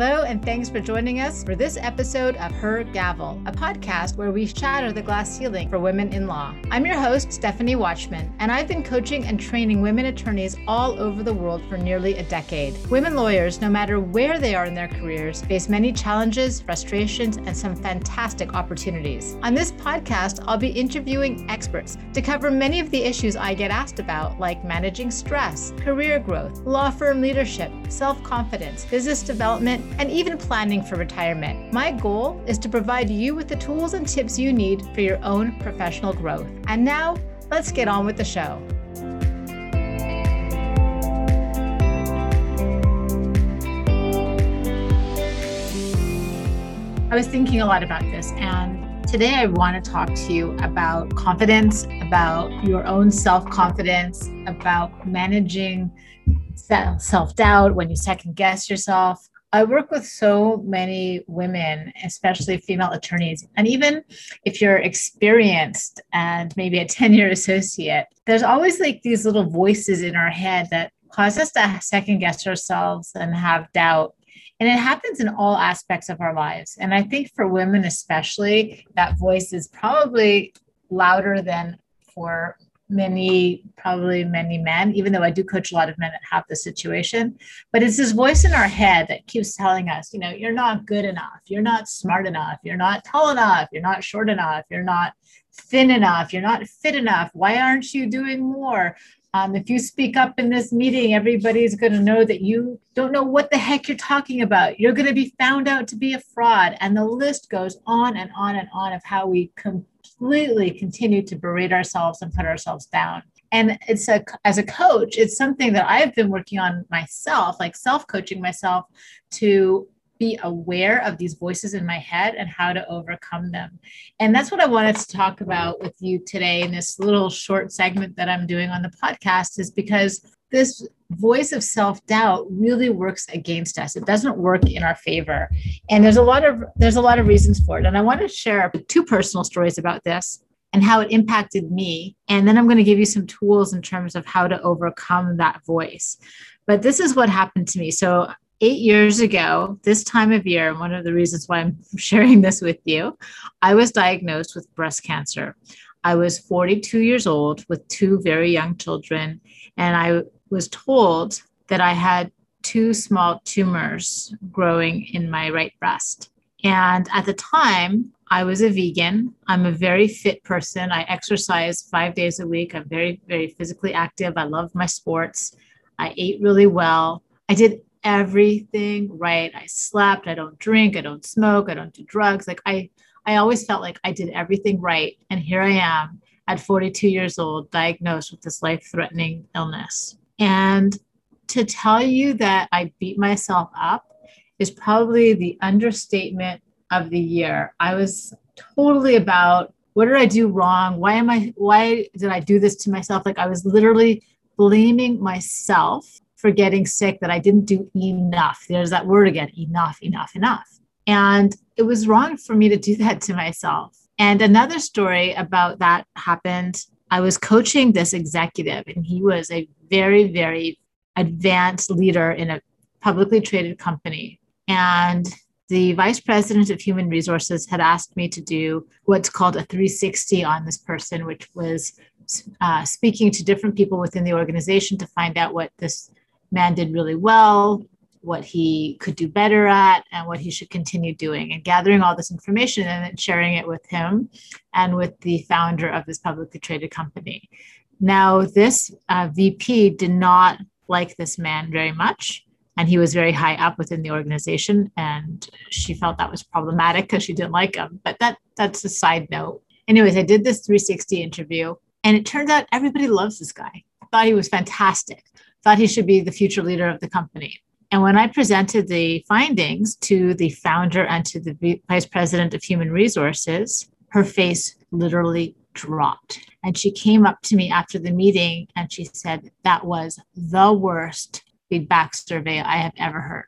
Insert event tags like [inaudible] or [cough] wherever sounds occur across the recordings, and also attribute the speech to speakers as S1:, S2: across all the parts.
S1: Hello, and thanks for joining us for this episode of Her Gavel, a podcast where we shatter the glass ceiling for women in law. I'm your host, Stephanie Watchman, and I've been coaching and training women attorneys all over the world for nearly a decade. Women lawyers, no matter where they are in their careers, face many challenges, frustrations, and some fantastic opportunities. On this podcast, I'll be interviewing experts to cover many of the issues I get asked about, like managing stress, career growth, law firm leadership, self confidence, business development and even planning for retirement. My goal is to provide you with the tools and tips you need for your own professional growth. And now, let's get on with the show. I was thinking a lot about this, and today I want to talk to you about confidence, about your own self confidence, about managing self doubt when you second guess yourself, I work with so many women, especially female attorneys. And even if you're experienced and maybe a [laughs] 10 year associate, there's always like these little voices in our head that cause us to second guess ourselves and have doubt. And it happens in all aspects of our lives. And I think for women, especially, that voice is probably louder than for many, probably many men, even though I do coach a lot of men that have this situation. But it's this voice in our head that keeps telling us, you know, you're not good enough, you're not smart enough, you're not tall enough, you're not short enough, you're not thin enough, you're not fit enough. Why aren't you doing more? Um, if you speak up in this meeting, everybody's going to know that you don't know what the heck you're talking about. You're going to be found out to be a fraud. And the list goes on and on and on of how we completely continue to berate ourselves and put ourselves down. And it's a, as a coach, it's something that I've been working on myself, like self coaching myself to be aware of these voices in my head and how to overcome them. And that's what I wanted to talk about with you today in this little short segment that I'm doing on the podcast, is because this voice of self-doubt really works against us. It doesn't work in our favor. And there's a lot of there's a lot of reasons for it. And i want to share two personal stories about this and how it impacted me. And then i'm going to give you some tools in terms of how to overcome that voice. But this is what happened to me. So eight years ago this time of year one of the reasons why i'm [laughs] sharing this with you i was diagnosed with breast cancer. I was 42 years old with two very young children, and I was told that I had two small tumors growing in my right breast. And at the time, I was a vegan. I'm a very fit person. I exercise five days a week. I'm very, very physically active. I love my sports. I ate really well. I did everything right. I slept. I don't drink. I don't smoke. I don't do drugs. Like I, I always felt like I did everything right. And here I am at 42 years old, diagnosed with this life threatening illness. And to tell you that I beat myself up is probably the understatement of the year. I was totally about what did I do wrong? Why am I why did I do this to myself? Like I was literally blaming myself for getting sick that I didn't do enough. There's that word again, enough, enough, enough. And it was wrong for me to do [laughs] that to myself. And another story about that happened I was coaching this executive, and he was a very, very advanced leader in a publicly traded company. And the vice president of human resources had asked me to do what's called a 360 on this person, which was uh, speaking to different people within the organization to find out what this man did really well, what he could do better at and what he should continue doing and gathering all this information and then sharing it with him and with the founder of this publicly traded company now this uh, vp did not like this man very much and he was very high up within the organization and she felt that was problematic because she didn't like him. But that that's a side note. Anyways i did this 360 interview and it turns out everybody loves this guy. Thought he was fantastic. Thought he should be the future leader of the company. And when I presented the findings to the founder and to the vice president of human resources, her face literally dropped. And she came up to me after the meeting and she said, That was the worst feedback survey I have ever heard.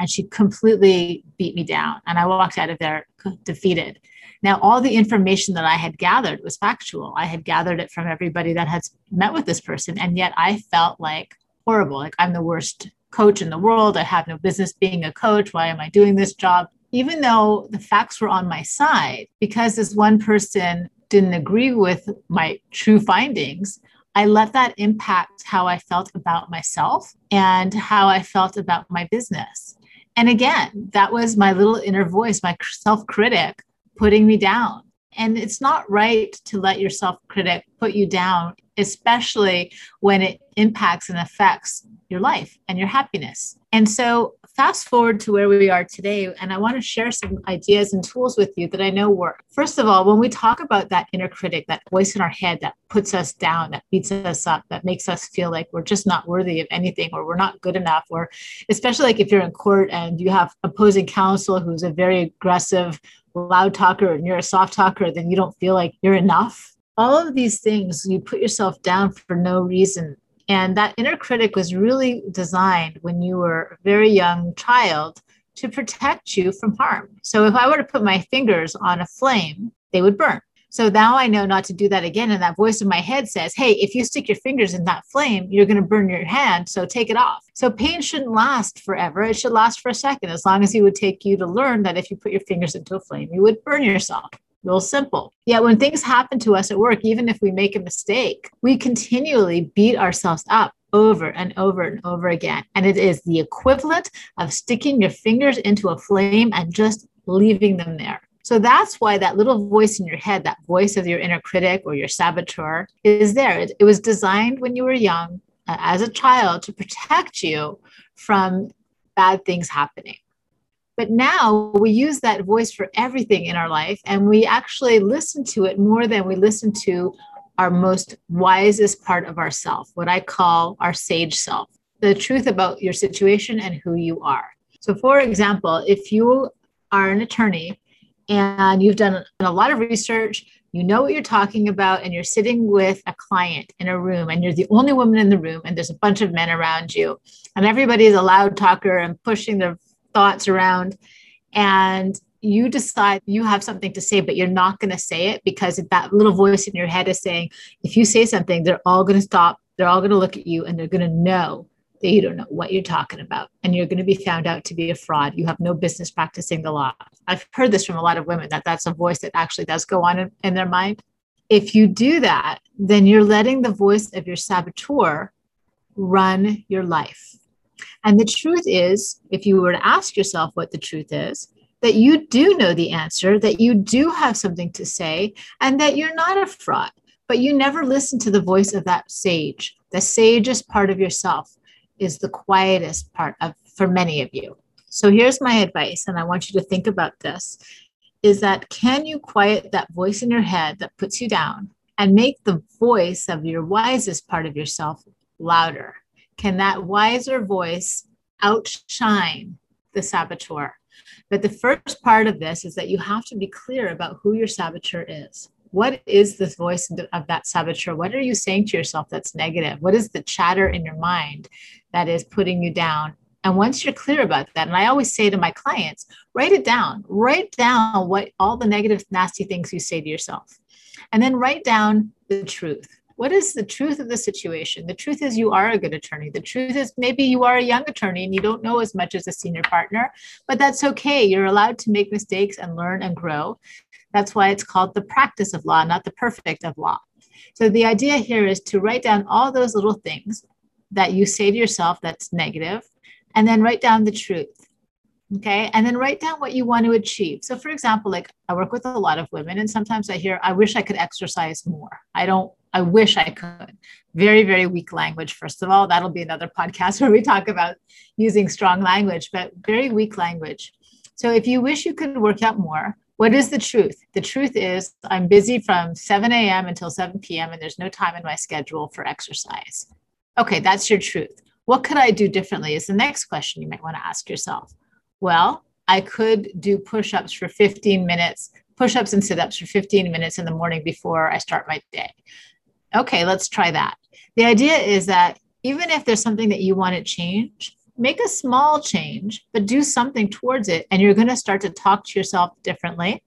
S1: And she completely beat me down. And I walked out of there defeated. Now, all the information that I had gathered was factual. I had gathered it from everybody that had met with this person. And yet I felt like horrible, like I'm the worst coach in the world. I have no business being a coach. Why am I doing this job? Even though the facts were on my side, because this one person didn't agree with my true findings, I let that impact how I felt about myself and how I felt about my business. And again, that was my little inner voice, my self critic putting me down. And it's not right to let your self critic put you down, especially when it impacts and affects your life and your happiness. And so fast forward to where we are today, and I want to share some ideas and tools with you that I know work. First of all, when we talk about that inner critic, that voice in our head that puts us down, that beats us up, that makes us feel like we're just not worthy of anything or we're not good enough, or especially like if you're in court and you have opposing counsel who's a very aggressive, loud talker and you're a soft talker, then you don't feel like you're enough. All of these things, you put yourself down for no reason and that inner critic was really designed when you were a very young child to protect you from harm. So if I were to put my fingers on a flame, they would burn. So now I know not to do that again. And that voice in my head says, hey, if you stick your fingers in that flame, you're going to burn your hand. So take it off. So pain shouldn't last forever. It should last for a second, as long as it would take you to learn that if you put your fingers into a flame, you would burn yourself real simple. Yet when things happen to us at work, even if we make a mistake, we continually beat ourselves up over and over and over again. And it is the equivalent of sticking your fingers into a flame and just leaving them there. So that's why that little voice in your head, that voice of your inner critic or your saboteur, is there. It, it was designed when you were young uh, as a child to protect you from bad things happening. But now we use that voice for everything in our life, and we actually listen to it more than we listen to our most wisest part of ourself, what I call our sage self, the truth about your situation and who you are. So, for example, if you are an attorney and you've done a lot of research, you know what you're talking about, and you're sitting with a client in a room, and you're the only woman in the room, and there's a bunch of men around you, and everybody's a loud talker and pushing their thoughts around and you decide you have something to say, but you're not going to say it because that little voice in your head is saying, if you say something, they're all going to stop. They're all going to look at you and they're going to know that you don't know what you're talking about. And you're going to be found out to be a fraud. You have no business practicing the law. I've heard this from a lot of women that that's a voice that actually does go on in, in their mind. If you do that, then you're letting the voice of your saboteur run your life. And the truth is, if you were to ask yourself what the truth is, that you do know the answer, that you do have something to say, and that you're not a fraud. But you never listen to the voice of that sage. The sagest part of yourself is the quietest part of for many of you. So here's my advice, and I want you to think about this is that can you quiet that voice in your head that puts you down and make the voice of your wisest part of yourself louder? Can that wiser voice outshine the saboteur? But the first part of this is that you have to be clear about who your saboteur is. What is this voice of that saboteur? What are you saying to yourself that's negative? What is the chatter in your mind that is putting you down? And once you're clear about that, and I always say to my clients, write it down. Write down what all the negative, nasty things you say to yourself. And then write down the truth what is the truth of the situation? The truth is you are a good attorney. The truth is maybe you are a young attorney and you don't know as much as a senior partner, but that's okay. You're allowed to make mistakes and learn and grow. That's why it's called the practice of law, not the perfect of law. So the idea here is to write down all those little things that you say to yourself that's negative, and then write down the truth. Okay. And then write down what you want to achieve. So, for example, like I work with a lot of women, and sometimes I hear, I wish I could exercise more. I don't I wish I could. Very, very weak language, first of all. That'll be another [laughs] podcast where we talk about using strong language, but very weak language. So if you wish you could work out more, what is the truth? The truth is, I'm busy from 7 a.m. until 7 p.m., and there's no time in my schedule for exercise. Okay, that's your truth. What could I do differently? Is the next question you might want to ask yourself. Well, I could do push ups for 15 minutes, push ups and sit ups for 15 minutes in the morning before I start my day. Okay, let's try that. The idea is that even if there's something that you want to change, make a small change, but do something towards it. And you're going to start to talk to yourself differently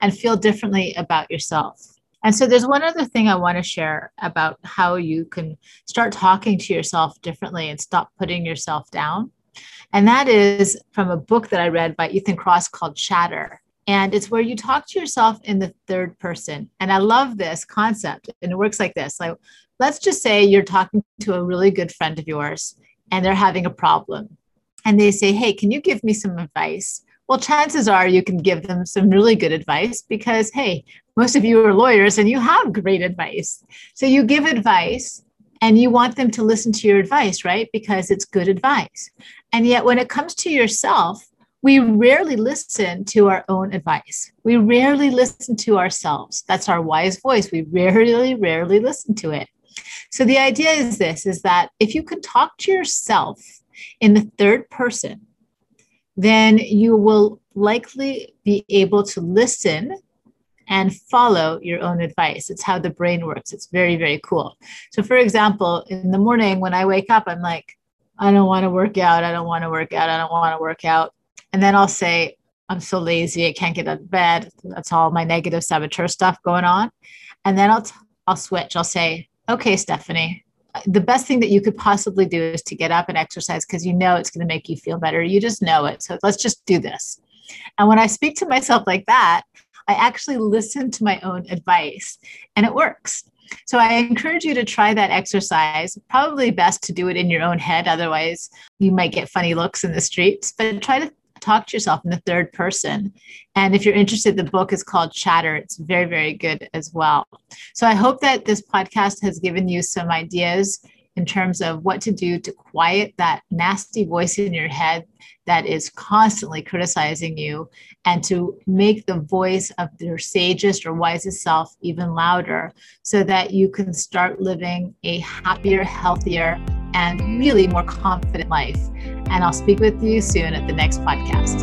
S1: and feel differently about yourself. And so there's one other thing I want to share about how you can start talking to yourself differently and stop putting yourself down. And that is from a book that I read by Ethan Kross called Chatter. And it's where you talk to yourself in the third person. And I love this concept. And it works like this. Like, let's just say you're talking to a really good friend of yours and they're having a problem. And they say, Hey, can you give me some advice? Well, chances are you can give them some really good advice because, hey, most of you are lawyers and you have great advice. So you give advice and you want them to listen to your advice, right? Because it's good advice. And yet, when it comes to yourself, we rarely listen to our own advice. We rarely listen to ourselves. That's our wise voice. We rarely, rarely listen to it. So the idea is this is that if you can talk to yourself in the third person, then you will likely be able to listen and follow your own advice. It's how the brain works. It's very, very cool. So, for example, in the morning when I wake up, I'm like, I don't want to work out. I don't want to work out. I don't want to work out. And then I'll say, I'm so lazy. I can't get out of bed. That's all my negative saboteur stuff going on. And then I'll, t- I'll switch. I'll say, okay, Stephanie, the best thing that you could possibly do is to get up and exercise because you know it's going to make you feel better. You just know it. So let's just do this. And when I speak to myself like that, I actually listen to my own advice and it works. So I encourage you to try that exercise. Probably best to do it in your own head. Otherwise, you might get funny looks in the streets, but try to talk to yourself in the third person. And if you're interested, the book is called Chatter. It's very, very good as well. So I hope that this podcast has given you some ideas in terms of what to do to quiet that nasty voice in your head that is constantly criticizing you and to make the voice of your sagest or wisest self even louder so that you can start living a happier, healthier, and really more confident life. And I'll speak with you soon at the next podcast.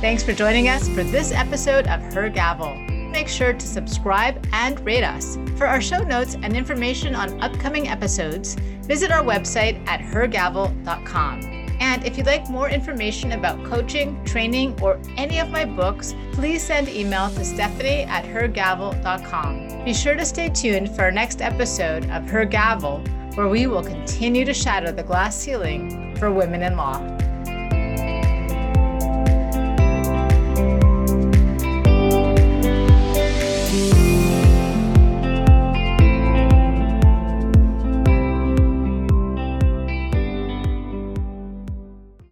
S1: Thanks for joining us for this episode of Her Gavel. Make sure to subscribe and rate us. For our show notes and information on upcoming episodes, visit our website at hergavel.com. And if you'd like more information about coaching, training, or any of my books, please send email to stephanie at hergavel.com. Be sure to stay tuned for our next episode of Her Gavel, where we will continue to shatter the glass ceiling for women in law.